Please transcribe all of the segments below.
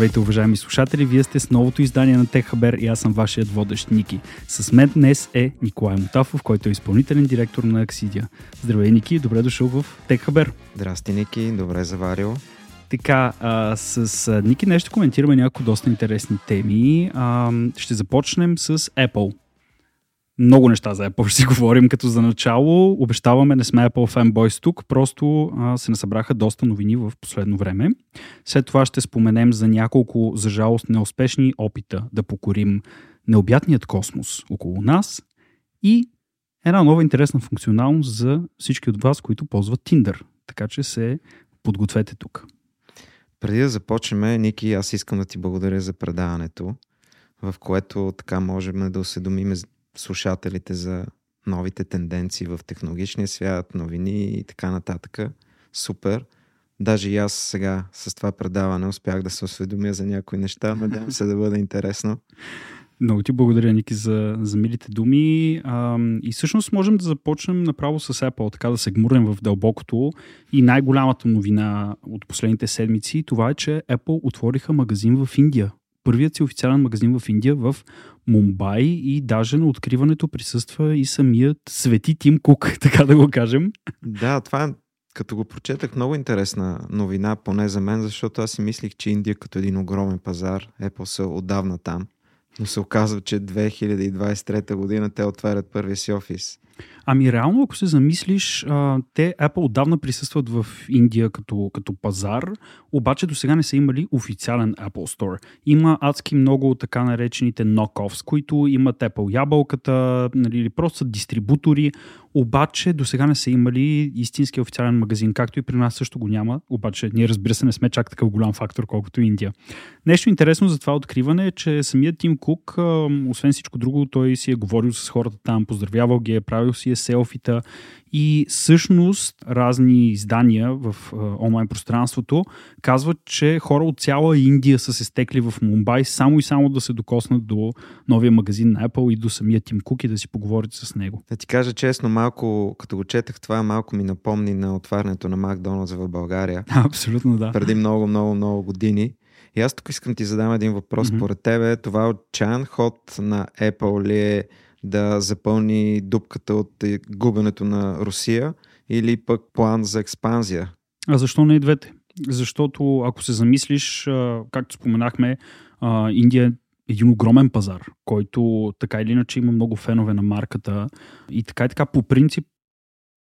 Здравейте, уважаеми слушатели! Вие сте с новото издание на Техабер и аз съм вашият водещ Ники. С мен днес е Николай Мотафов, който е изпълнителен директор на Аксидия. Здравей, Ники! Добре дошъл в Техабер. Здрасти, Ники! Добре заварил. Така, а, с а, Ники днес ще коментираме някои доста интересни теми. А, ще започнем с Apple много неща за Apple ще си говорим като за начало. Обещаваме, не сме Apple fanboys тук, просто а, се насъбраха доста новини в последно време. След това ще споменем за няколко, за жалост, неуспешни опита да покорим необятният космос около нас и една нова интересна функционалност за всички от вас, които ползват Tinder. Така че се подгответе тук. Преди да започнем, Ники, аз искам да ти благодаря за предаването, в което така можем да осведомим слушателите за новите тенденции в технологичния свят, новини и така нататък. Супер. Даже и аз сега с това предаване успях да се осведомя за някои неща. Надявам се да бъде интересно. Много ти благодаря, Ники, за, за милите думи. А, и всъщност можем да започнем направо с Apple, така да се гмурнем в дълбокото. И най-голямата новина от последните седмици, това е, че Apple отвориха магазин в Индия първият си официален магазин в Индия в Мумбай и даже на откриването присъства и самият Свети Тим Кук, така да го кажем. Да, това е като го прочетах, много интересна новина, поне за мен, защото аз си мислих, че Индия като един огромен пазар, Apple са отдавна там, но се оказва, че 2023 година те отварят първия си офис. Ами реално, ако се замислиш, те Apple отдавна присъстват в Индия като, като пазар, обаче до сега не са имали официален Apple Store. Има адски много така наречените knockoffs, които имат Apple ябълката, нали, или просто са дистрибутори, обаче до сега не са имали истински официален магазин, както и при нас също го няма, обаче ние разбира се не сме чак такъв голям фактор, колкото Индия. Нещо интересно за това откриване е, че самият Тим Кук, освен всичко друго, той си е говорил с хората там, поздравявал ги е, правил си е селфита и всъщност разни издания в е, онлайн пространството казват, че хора от цяла Индия са се стекли в Мумбай само и само да се докоснат до новия магазин на Apple и до самия Тим Кук и да си поговорят с него. Да ти кажа честно, малко, като го четах това, малко ми напомни на отварянето на Макдоналдс в България. Абсолютно да. Преди много, много, много години. И аз тук искам ти задам един въпрос. Mm-hmm. Поред тебе, това отчаян ход на Apple ли е да запълни дупката от губенето на Русия или пък план за експанзия? А защо не и двете? Защото ако се замислиш, както споменахме, Индия е един огромен пазар, който така или иначе има много фенове на марката и така и така по принцип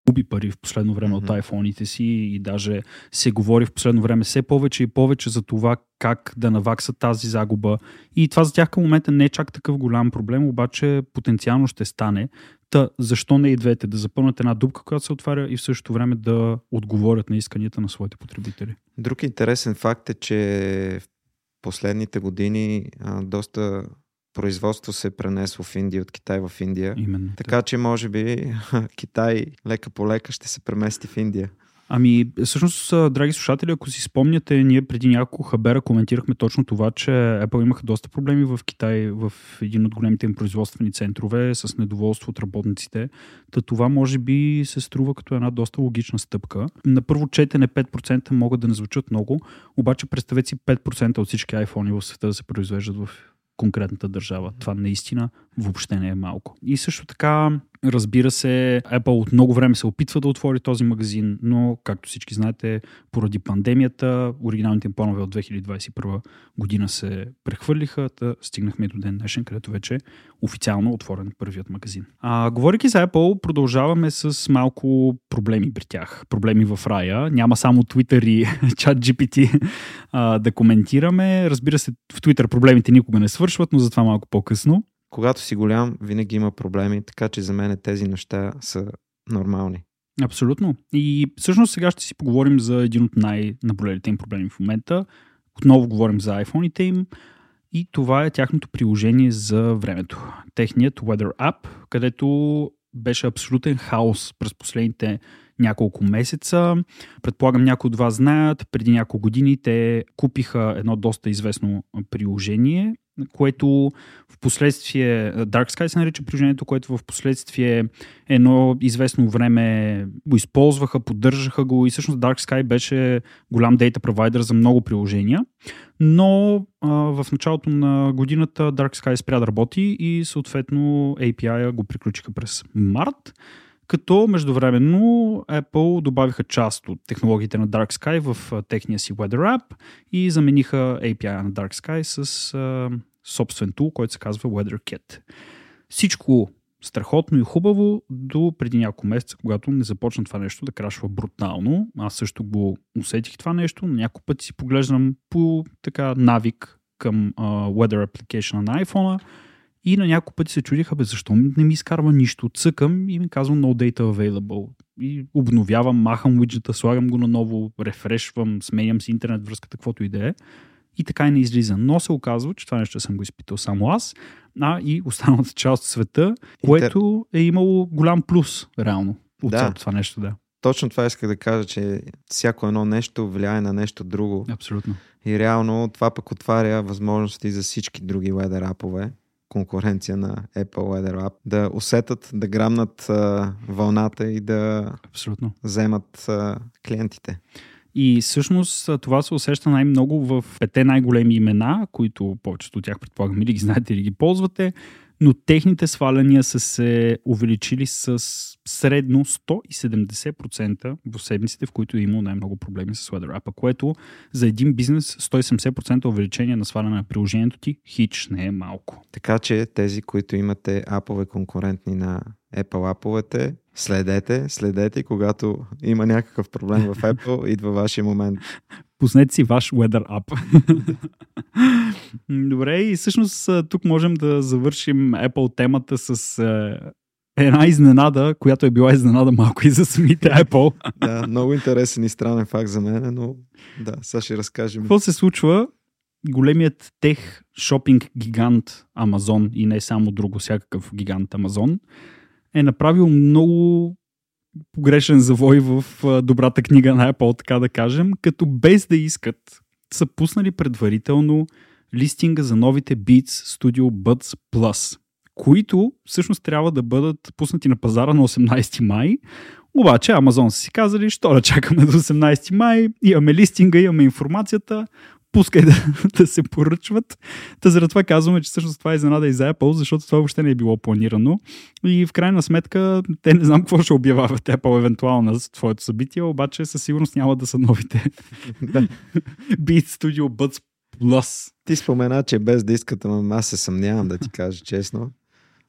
губи пари в последно време mm-hmm. от айфоните си и даже се говори в последно време все повече и повече за това как да наваксат тази загуба. И това за тях към момента не е чак такъв голям проблем, обаче потенциално ще стане. Та, защо не и двете? Да запълнят една дупка, която се отваря и в същото време да отговорят на исканията на своите потребители. Друг интересен факт е, че в последните години а, доста производство се е пренесло в Индия, от Китай в Индия. Именно. Така че, може би, Китай лека по лека ще се премести в Индия. Ами, всъщност, драги слушатели, ако си спомняте, ние преди няколко хабера коментирахме точно това, че Apple имаха доста проблеми в Китай, в един от големите им производствени центрове, с недоволство от работниците. Та това може би се струва като една доста логична стъпка. На първо четене 5% могат да не звучат много, обаче представете си 5% от всички iPhone в света да се произвеждат в конкретната държава. Това наистина въобще не е малко. И също така Разбира се, Apple от много време се опитва да отвори този магазин, но, както всички знаете, поради пандемията, оригиналните им планове от 2021 година се прехвърлиха, да стигнахме до ден днешен, където вече е официално отворен първият магазин. А, говоряки за Apple, продължаваме с малко проблеми при тях. Проблеми в рая. Няма само Twitter и ChatGPT а, да коментираме. Разбира се, в Twitter проблемите никога не свършват, но затова малко по-късно когато си голям, винаги има проблеми, така че за мен тези неща са нормални. Абсолютно. И всъщност сега ще си поговорим за един от най-наболелите им проблеми в момента. Отново говорим за iPhone-ите им и това е тяхното приложение за времето. Техният Weather App, където беше абсолютен хаос през последните няколко месеца. Предполагам някои от вас знаят, преди няколко години те купиха едно доста известно приложение което в последствие Dark Sky се нарича приложението, което в последствие едно известно време го използваха, поддържаха го и всъщност Dark Sky беше голям дейта провайдер за много приложения, но а, в началото на годината Dark Sky спря да работи и съответно API го приключиха през март като междувременно Apple добавиха част от технологиите на Dark Sky в техния си Weather App и замениха API на Dark Sky с а, собствен тул, който се казва WeatherKit. Всичко страхотно и хубаво до преди няколко месеца, когато не започна това нещо да крашва брутално. Аз също го усетих това нещо, но няколко пъти си поглеждам по така навик към uh, Weather Application на iPhone и на няколко пъти се чудиха, бе, защо не ми изкарва нищо. Цъкам и ми казвам no data available. И обновявам, махам уиджета, слагам го наново, рефрешвам, сменям си интернет връзката, каквото и да е. И така и не излиза. Но се оказва, че това нещо съм го изпитал само аз, а и останалата част от света, което е имало голям плюс, реално, от да. цялото това нещо, да. Точно това исках да кажа, че всяко едно нещо влияе на нещо друго. Абсолютно. И реално това пък отваря възможности за всички други weather апове конкуренция на Apple Weather App, да усетат, да грамнат а, вълната и да Абсолютно. вземат а, клиентите. И всъщност това се усеща най-много в пете най-големи имена, които повечето от тях предполагам или ги знаете или ги ползвате но техните сваляния са се увеличили с средно 170% в седмиците, в които е имало най-много проблеми с Weather App, което за един бизнес 170% увеличение на сваляне на приложението ти хич не е малко. Така че тези, които имате апове конкурентни на Apple аповете, следете, следете, когато има някакъв проблем в Apple, идва вашия момент. Пуснете си ваш Weather App. Добре, и всъщност тук можем да завършим Apple темата с една изненада, която е била изненада малко и за самите Apple. да, много интересен и странен факт за мен, но да, сега ще разкажем. Какво се случва? Големият тех шопинг гигант Амазон и не само друго, всякакъв гигант Амазон е направил много погрешен завой в добрата книга на Apple, така да кажем, като без да искат са пуснали предварително листинга за новите Beats Studio Buds Plus, които всъщност трябва да бъдат пуснати на пазара на 18 май. Обаче Амазон са си казали, що да чакаме до 18 май, имаме листинга, имаме информацията, пускай да, да се поръчват. Та заради това казваме, че всъщност това е изненада и за Apple, защото това въобще не е било планирано. И в крайна сметка, те не знам какво ще обявяват Apple евентуално за твоето събитие, обаче със сигурност няма да са новите. Beat Studio Buds Plus. Ти спомена, че без да искат, ама аз се съмнявам да ти кажа честно.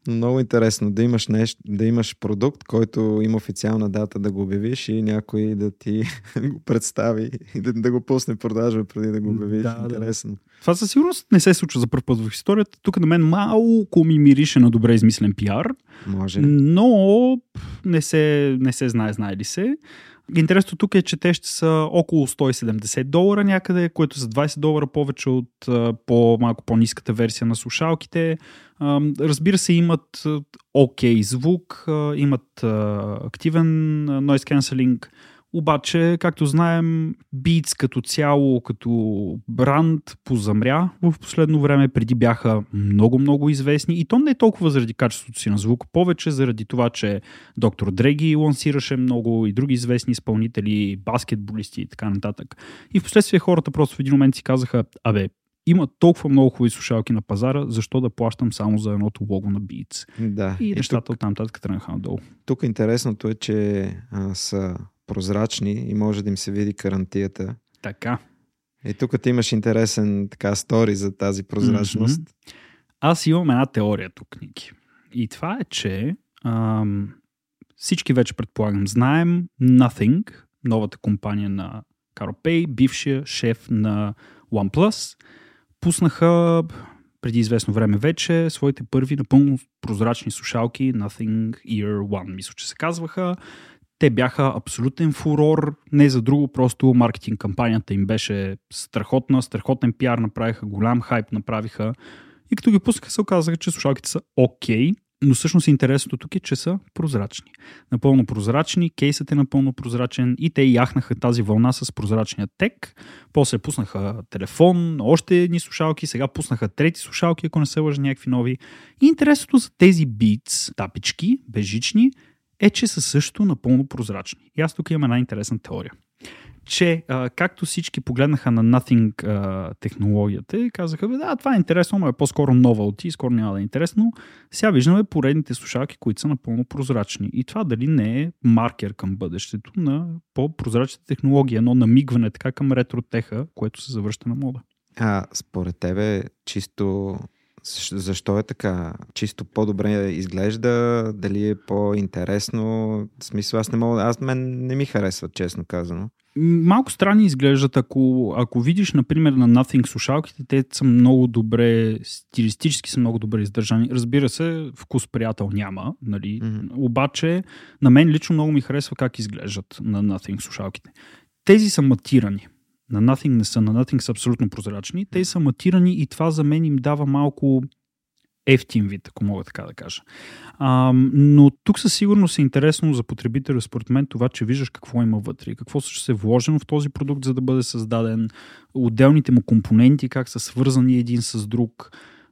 Много интересно да имаш, нещо, да имаш продукт, който има официална дата да го обявиш и някой да ти го представи и да, да го пусне продажа преди да го обявиш. Да, интересно. Да. Това със сигурност не се случва за първ път в историята. Тук на мен малко ми мирише на добре измислен пиар. Може. Но не се, не се знае, знае ли се. Интересното тук е, че те ще са около 170 долара някъде, което са 20 долара повече от по малко по-низката версия на слушалките. Разбира се, имат окей okay звук, имат активен noise cancelling, обаче, както знаем, Beats като цяло, като бранд позамря в последно време. Преди бяха много-много известни и то не е толкова заради качеството си на звук, повече заради това, че доктор Дреги лансираше много и други известни изпълнители, баскетболисти и така нататък. И в последствие хората просто в един момент си казаха, абе, има толкова много хубави слушалки на пазара, защо да плащам само за едното лого на Beats? Да. И нещата от там нататък тръгнаха надолу. Тук интересното е, че а, са прозрачни и може да им се види карантията. Така. И тук ти имаш интересен така стори за тази прозрачност. Mm-hmm. Аз имам една теория тук, Ники. И това е, че ам, всички вече предполагам знаем Nothing, новата компания на Каропей, бившия шеф на OnePlus, пуснаха преди известно време вече своите първи напълно прозрачни слушалки Nothing Ear One, мисля, че се казваха. Те бяха абсолютен фурор, не за друго, просто маркетинг кампанията им беше страхотна, страхотен пиар направиха, голям хайп направиха и като ги пускаха се оказаха, че слушалките са окей, okay, но всъщност интересното тук е, че са прозрачни. Напълно прозрачни, кейсът е напълно прозрачен и те яхнаха тази вълна с прозрачния тек. После пуснаха телефон, още едни слушалки, сега пуснаха трети слушалки, ако не се лъжа някакви нови. И интересното за тези Beats, тапички, бежични, е, че са също напълно прозрачни. И аз тук имам една интересна теория че а, както всички погледнаха на Nothing а, технологията и казаха, да, това е интересно, но е по-скоро нова от ти, скоро няма да е интересно. Сега виждаме поредните слушалки, които са напълно прозрачни. И това дали не е маркер към бъдещето на по-прозрачната технология, едно намигване така към ретротеха, което се завръща на мода. А според тебе, чисто защо е така? Чисто по-добре изглежда? Дали е по-интересно? В смисъл, аз не мога. Аз мен не ми харесва, честно казано. Малко странни изглеждат, ако, ако видиш, например, на Nothing слушалките, те са много добре, стилистически са много добре издържани. Разбира се, вкус приятел няма, нали? Mm-hmm. обаче на мен лично много ми харесва как изглеждат на Nothing слушалките. Тези са матирани. На Nothing не са, на Nothing са абсолютно прозрачни. Те са матирани и това за мен им дава малко ефтин вид, ако мога така да кажа. А, но тук със сигурност е интересно за потребителя, според мен, това, че виждаш какво има вътре, какво ще се вложено в този продукт, за да бъде създаден, отделните му компоненти, как са свързани един с друг.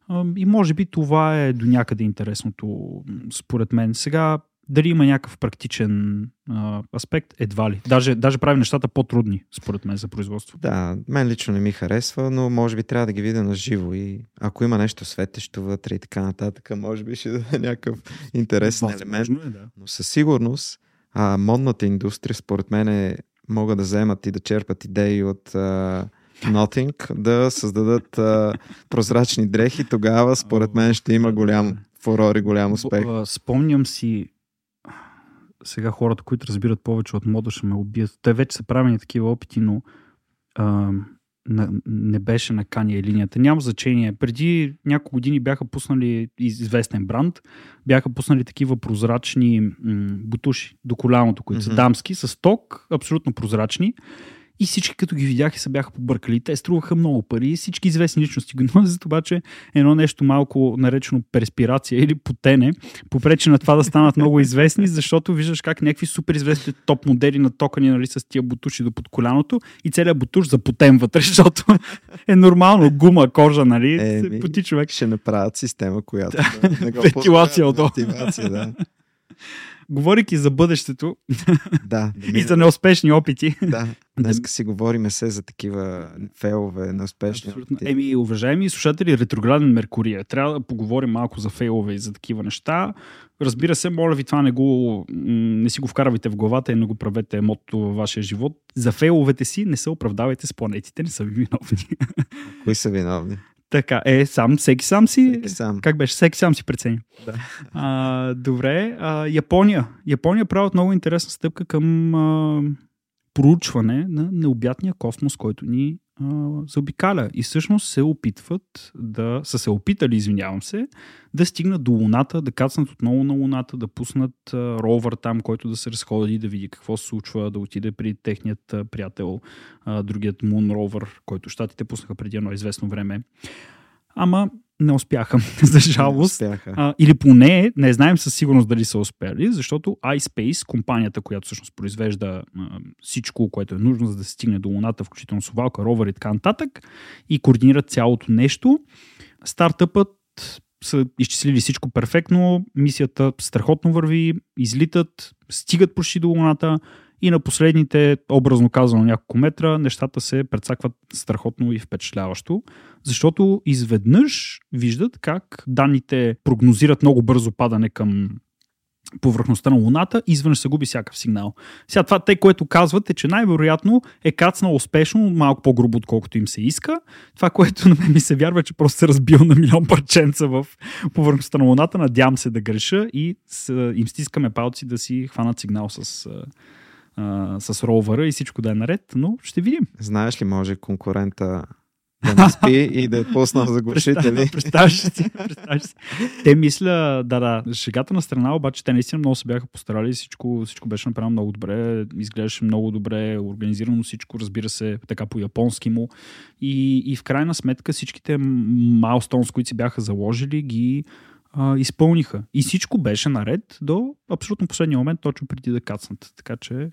А, и може би това е до някъде интересното, според мен. Сега дали има някакъв практичен а, аспект, едва ли. Даже, даже прави нещата по-трудни, според мен, за производство. Да, мен лично не ми харесва, но може би трябва да ги видя на живо и ако има нещо светещо вътре и така нататък, може би ще да е някакъв интересен Възможно елемент. Е, да. Но със сигурност а, модната индустрия, според мен, е, могат да вземат и да черпат идеи от а, Nothing, да създадат а, прозрачни дрехи, тогава според мен ще има голям фурор и голям успех. Спомням си сега хората, които разбират повече от мода, ще ме убият. Те вече са правени такива опити, но а, на, не беше на Кания линията. Няма значение. Преди няколко години бяха пуснали известен бранд, бяха пуснали такива прозрачни м- бутуши до коляното, които mm-hmm. са дамски, с ток, абсолютно прозрачни. И всички като ги видяха се бяха побъркали. Те струваха много пари. Всички известни личности го носят, обаче едно нещо малко наречено перспирация или потене попречи на това да станат много известни, защото виждаш как някакви супер известни топ модели на токани нали, с тия бутуши до под коляното и целият бутуш запотен вътре, защото е нормално гума, кожа, нали? Е, поти човек. Ще направят система, която да, да отдолу. да говорики за бъдещето да, и за неуспешни опити. Да, днес си говориме се за такива фейлове, неуспешни Абсолютно. опити. Еми, уважаеми слушатели, ретрограден Меркурия. Трябва да поговорим малко за фейлове и за такива неща. Разбира се, моля ви това не, го, не си го вкарвайте в главата и не го правете мото във вашия живот. За фейловете си не се оправдавайте с планетите, не са ви виновни. Кои са виновни? Така, е, сам, всеки сам си. Всеки сам. Как беше? Всеки сам си прецени. Да. А, добре. А, Япония. Япония правят много интересна стъпка към а, проучване на необятния космос, който ни а, заобикаля. И всъщност се опитват да, са се опитали, извинявам се, да стигнат до Луната, да кацнат отново на Луната, да пуснат а, ровър там, който да се разходи, да види какво се случва, да отиде при техният а, приятел, а, другият Moon Rover, който щатите пуснаха преди едно известно време. Ама не успяха, за жалост. Не успяха. А, или поне не знаем със сигурност дали са успели, защото iSpace, компанията, която всъщност произвежда а, всичко, което е нужно за да се стигне до Луната, включително совалка, ровър и така нататък, и координира цялото нещо, стартъпът са изчислили всичко перфектно, мисията страхотно върви, излитат, стигат почти до Луната и на последните, образно казано няколко метра, нещата се предсакват страхотно и впечатляващо, защото изведнъж виждат как данните прогнозират много бързо падане към повърхността на Луната изведнъж се губи всякакъв сигнал. Сега това те, което казват е, че най-вероятно е кацнал успешно, малко по-грубо, отколкото им се иска. Това, което на мен ми се вярва, е, че просто се разбил на милион парченца в повърхността на Луната. Надявам се да греша и с, им стискаме палци да си хванат сигнал с а, с ровъра и всичко да е наред, но ще видим. Знаеш ли, може конкурента да не спи и да е пуснал заглушители. Представяш си, представяш си. Те мисля, да, да, шегата на страна, обаче те наистина много се бяха постарали, всичко, всичко беше направено много добре, изглеждаше много добре, организирано всичко, разбира се, така по-японски му. И, и в крайна сметка всичките майлстонс, които си бяха заложили, ги а, изпълниха. И всичко беше наред до абсолютно последния момент, точно преди да кацнат. Така че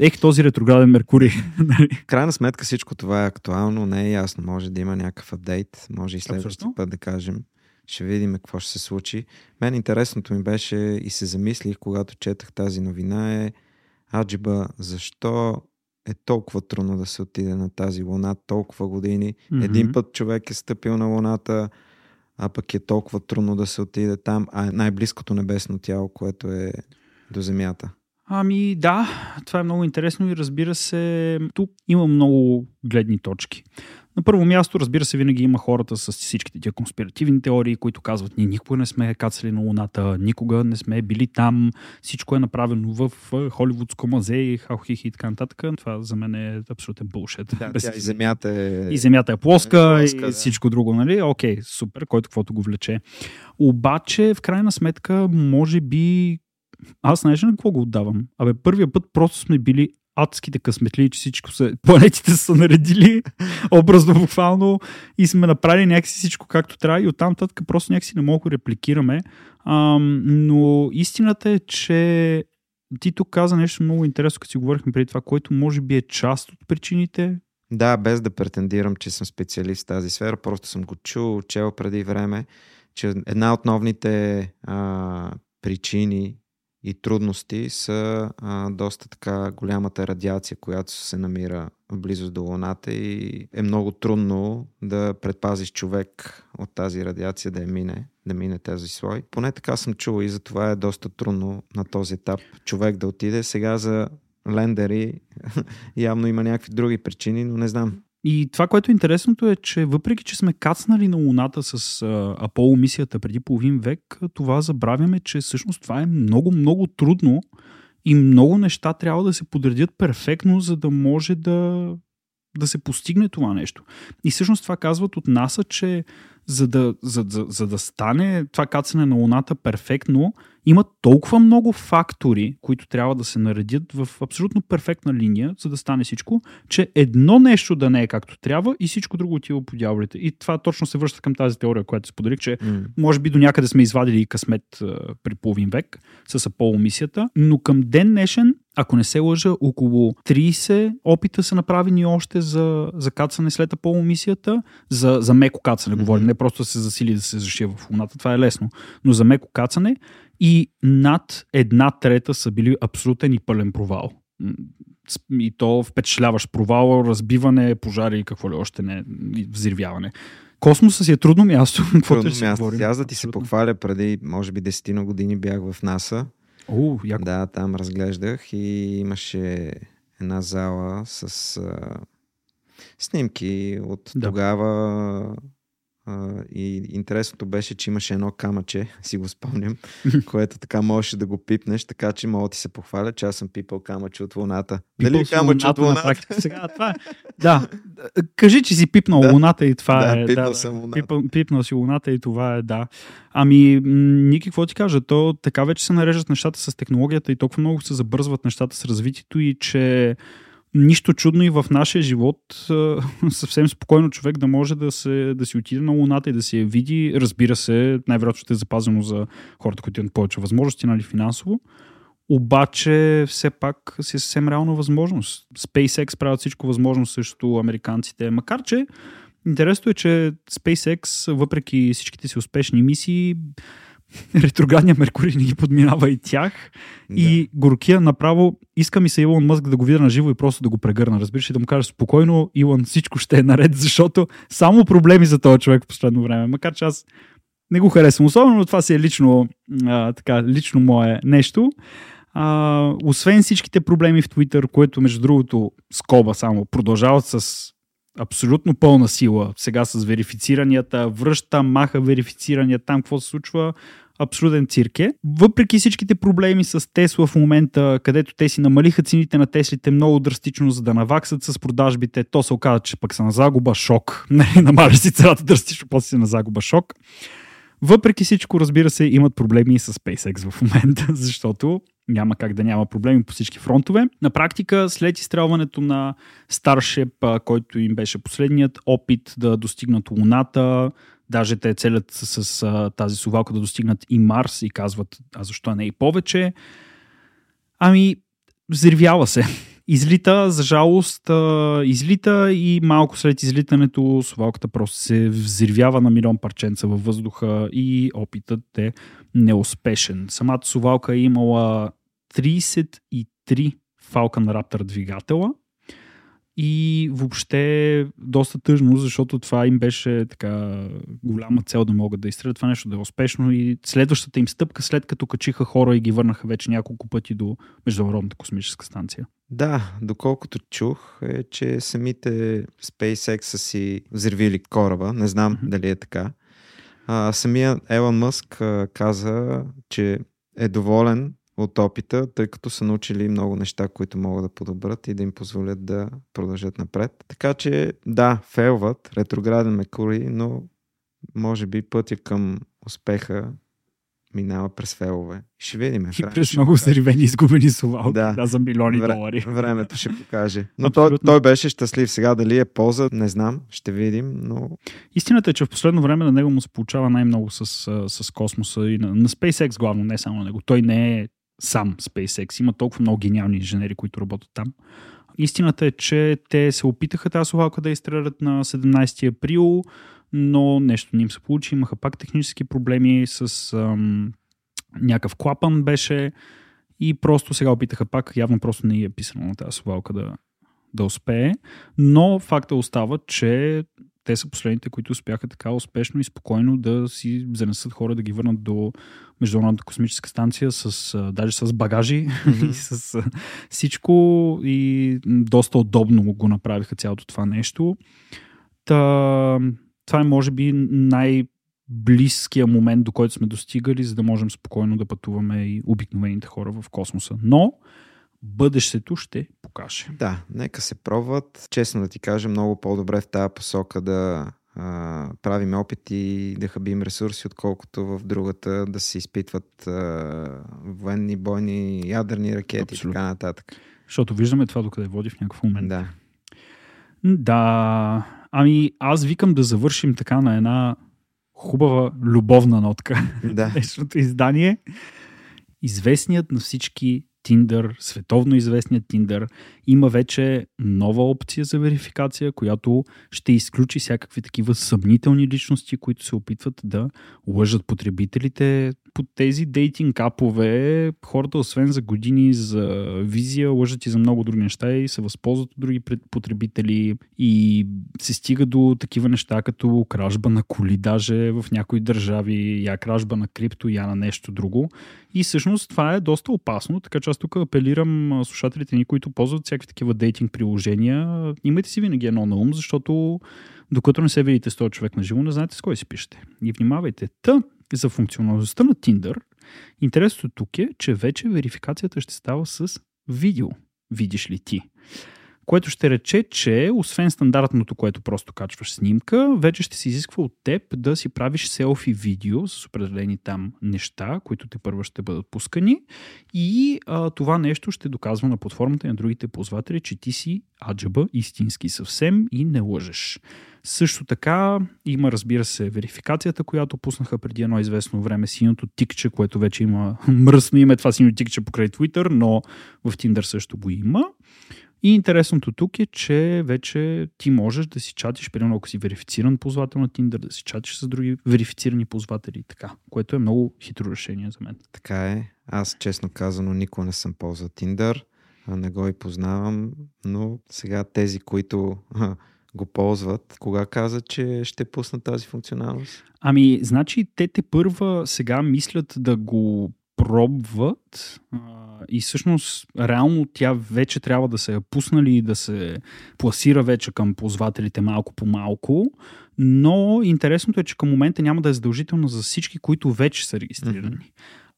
Ех, този ретрограден Меркурий. Нали? крайна сметка всичко това е актуално, не е ясно. Може да има някакъв апдейт, може и следващия път да кажем. Ще видим какво ще се случи. Мен интересното ми беше и се замислих, когато четах тази новина е Аджиба, защо е толкова трудно да се отиде на тази луна толкова години. Mm-hmm. Един път човек е стъпил на луната, а пък е толкова трудно да се отиде там, а най-близкото небесно тяло, което е до Земята. Ами да, това е много интересно и разбира се, тук има много гледни точки. На първо място, разбира се, винаги има хората с всичките тия конспиративни теории, които казват, ние никога не сме кацали на Луната, никога не сме били там, всичко е направено в холивудско мазе и хаухихи и така нататък. Това за мен е абсолютен булшет. Да, тя и земята е... И земята е плоска, е плоска и да. всичко друго, нали? Окей, супер, който каквото го влече. Обаче, в крайна сметка, може би аз знаеш на какво го отдавам? Абе, първия път просто сме били адските късметли, че всичко се, планетите са наредили образно, буквално и сме направили някакси всичко както трябва и оттам татък просто някакси не мога да репликираме. А, но истината е, че ти тук каза нещо много интересно, като си говорихме преди това, което може би е част от причините. Да, без да претендирам, че съм специалист в тази сфера, просто съм го чул, чел преди време, че една от новните а, причини и трудности са а, доста така голямата радиация, която се намира в близост до Луната и е много трудно да предпазиш човек от тази радиация да я мине, да мине този слой. Поне така съм чул и затова е доста трудно на този етап човек да отиде. Сега за лендери явно има някакви други причини, но не знам. И това, което е интересното е, че въпреки, че сме кацнали на Луната с а, Аполо мисията преди половин век, това забравяме, че всъщност това е много, много трудно и много неща трябва да се подредят перфектно, за да може да, да се постигне това нещо. И всъщност това казват от НАСА, че за да, за, за, за да стане това кацане на Луната перфектно, има толкова много фактори, които трябва да се наредят в абсолютно перфектна линия, за да стане всичко, че едно нещо да не е както трябва и всичко друго отива по дяволите. И това точно се връща към тази теория, която споделих, че mm. може би до някъде сме извадили и късмет а, при половин век с Аполо мисията, но към ден днешен ако не се лъжа, около 30 опита са направени още за, за кацане след Аполо мисията, за, за меко кацане, mm-hmm. говорим, не просто да се засили да се зашие в Луната, това е лесно, но за меко кацане и над една трета са били абсолютен и пълен провал. И то впечатляващ провал, разбиване, пожари и какво ли още не, взривяване. Космоса си е трудно място. Трудно място. Аз да ти се похваля, преди може би 10 години бях в НАСА. О, яко. Да, там разглеждах и имаше една зала с а, снимки от да. тогава Uh, и интересното беше, че имаше едно камъче, си го спомням, което така можеше да го пипнеш, така че мога да ти се похваля, че аз съм пипал камъче от луната. Дали е камъче от луната? Сега, това е. Да, кажи, че си пипнал да. луната и това да, е. Пипнал да, съм луната. Пипнал, пипнал си луната и това е, да. Ами, Ники, какво ти кажа? То така вече се нареждат нещата с технологията и толкова много се забързват нещата с развитието и че нищо чудно и в нашия живот съвсем спокойно човек да може да, се, да си отиде на Луната и да си я види. Разбира се, най-вероятно ще е запазено за хората, които имат повече възможности, нали, финансово. Обаче все пак си е съвсем реална възможност. SpaceX правят всичко възможно също американците. Макар че интересно е, че SpaceX, въпреки всичките си успешни мисии, ретроградния Меркурий не ги подминава и тях. Да. И горкия направо иска ми се Илон Мъск да го видя на живо и просто да го прегърна. Разбираш и да му кажа спокойно, Илон, всичко ще е наред, защото само проблеми за този човек в последно време. Макар че аз не го харесвам особено, но това си е лично, а, така, лично мое нещо. А, освен всичките проблеми в Twitter, което между другото скоба само продължават с абсолютно пълна сила. Сега с верифициранията, връща, маха верифицирания, там какво се случва, абсолютен цирк е. Въпреки всичките проблеми с Тесла в момента, където те си намалиха цените на Теслите много драстично, за да наваксат с продажбите, то се оказа, че пък са на загуба шок. Нали, намаля си цената драстично, после си на загуба шок. Въпреки всичко, разбира се, имат проблеми и с SpaceX в момента, защото няма как да няма проблеми по всички фронтове. На практика, след изстрелването на Starship, който им беше последният опит да достигнат Луната, Даже те целят с, с тази сувалка да достигнат и Марс и казват, а защо не и повече? Ами, взривява се. Излита, за жалост, излита и малко след излитането сувалката просто се взривява на милион парченца във въздуха и опитът е неуспешен. Самата сувалка е имала 33 Falcon Raptor двигателя, и въобще доста тъжно, защото това им беше така голяма цел да могат да изстрелят това нещо да е успешно и следващата им стъпка, след като качиха хора и ги върнаха вече няколко пъти до Международната космическа станция. Да, доколкото чух, е, че самите SpaceX са си взривили кораба. Не знам mm-hmm. дали е така. А, самия Елон Мъск а, каза, че е доволен от опита, тъй като са научили много неща, които могат да подобрят и да им позволят да продължат напред. Така че, да, фейлват, ретрограден Меркурий, но може би пътя към успеха минава през фейлове. Ще видим. И през много заривени изгубени слова да. да, за милиони Вре, долари. Времето ще покаже. Но той, той беше щастлив. Сега дали е полза, не знам. Ще видим, но... Истината е, че в последно време на него му се получава най-много с, с космоса и на, на SpaceX главно, не само на него. Той не е сам SpaceX. Има толкова много гениални инженери, които работят там. Истината е, че те се опитаха тази совалка да изстрелят на 17 април, но нещо не им се получи. Имаха пак технически проблеми с ам, някакъв клапан беше и просто сега опитаха пак, явно просто не е писано на тази совалка да, да успее. Но факта остава, че те са последните, които успяха така успешно и спокойно да си занесат хора, да ги върнат до Международната космическа станция, с, даже с багажи mm-hmm. и с всичко и доста удобно го направиха цялото това нещо. Та, това е може би най- близкия момент, до който сме достигали, за да можем спокойно да пътуваме и обикновените хора в космоса. Но бъдещето ще покаже. Да, нека се пробват. Честно да ти кажа, много по-добре в тази посока да а, правим опити и да хабим ресурси, отколкото в другата да се изпитват а, военни, бойни, ядерни ракети Абсолютно. и така нататък. Защото виждаме това докъде води в някакъв момент. Да. Да. Ами аз викам да завършим така на една хубава любовна нотка. Да. Днешното издание. Известният на всички Tinder, световно известният Tinder, има вече нова опция за верификация, която ще изключи всякакви такива съмнителни личности, които се опитват да лъжат потребителите. Под тези дейтинг апове хората, освен за години за визия, лъжат и за много други неща и се възползват от други потребители и се стига до такива неща, като кражба на коли, даже в някои държави, я кражба на крипто, я на нещо друго. И всъщност това е доста опасно, така че аз тук апелирам слушателите ни, които ползват всякакви такива дейтинг приложения, имайте си винаги едно на ум, защото докато не се видите с този човек на живо, не знаете с кой си пишете. И внимавайте. Та, за функционалността на Tinder, интересното тук е, че вече верификацията ще става с видео. Видиш ли ти? Което ще рече, че освен стандартното, което просто качваш снимка, вече ще се изисква от теб да си правиш селфи видео с определени там неща, които те първо ще бъдат пускани и а, това нещо ще доказва на платформата и на другите ползватели, че ти си аджаба истински съвсем и не лъжеш. Също така има, разбира се, верификацията, която пуснаха преди едно известно време синото тикче, което вече има мръсно име това сино тикче покрай Twitter, но в Tinder също го има. И интересното тук е, че вече ти можеш да си чатиш, примерно ако си верифициран ползвател на Tinder, да си чатиш с други верифицирани ползватели и така, което е много хитро решение за мен. Така е. Аз честно казано никога не съм ползвал Tinder, не го и познавам, но сега тези, които го ползват, кога каза, че ще пуснат тази функционалност? Ами, значи те те първа сега мислят да го пробват и всъщност реално тя вече трябва да се е пуснали и да се пласира вече към ползвателите малко по малко, но интересното е, че към момента няма да е задължително за всички, които вече са регистрирани. Mm-hmm.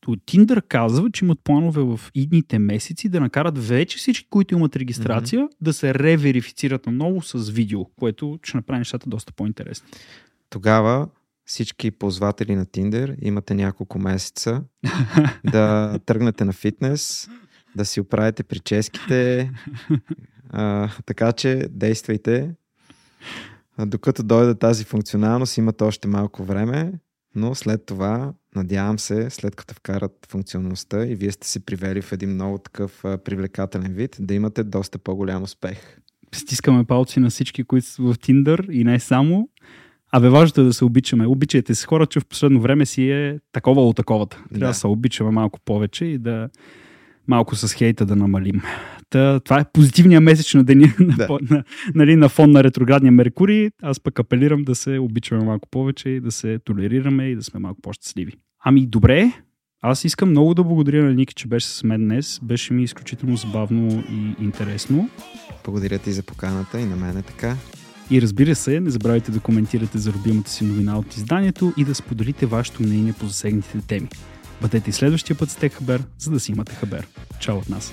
Tinder казва, че имат планове в идните месеци да накарат вече всички, които имат регистрация, mm-hmm. да се реверифицират наново с видео, което ще направи нещата доста по-интересни. Тогава всички ползватели на Tinder имате няколко месеца да тръгнете на фитнес, да си оправите прическите, а, така че действайте. докато дойде тази функционалност, имат още малко време, но след това, надявам се, след като вкарат функционалността и вие сте се привели в един много такъв привлекателен вид, да имате доста по-голям успех. Стискаме палци на всички, които са в Tinder и не само. Абе, важното е да се обичаме. Обичайте се хора, че в последно време си е такова от таковата. Трябва да. да се обичаме малко повече и да малко с хейта да намалим. Та, това е позитивният месеч на деня да. на, на, нали, на фон на ретроградния Меркурий. Аз пък апелирам да се обичаме малко повече и да се толерираме и да сме малко по-щастливи. Ами добре, аз искам много да благодаря на Ники, че беше с мен днес. Беше ми изключително забавно и интересно. Благодаря ти за поканата и на мен е така. И разбира се, не забравяйте да коментирате за любимата си новина от изданието и да споделите вашето мнение по засегнатите теми. Бъдете и следващия път с Техабер, за да си имате хабер. Чао от нас!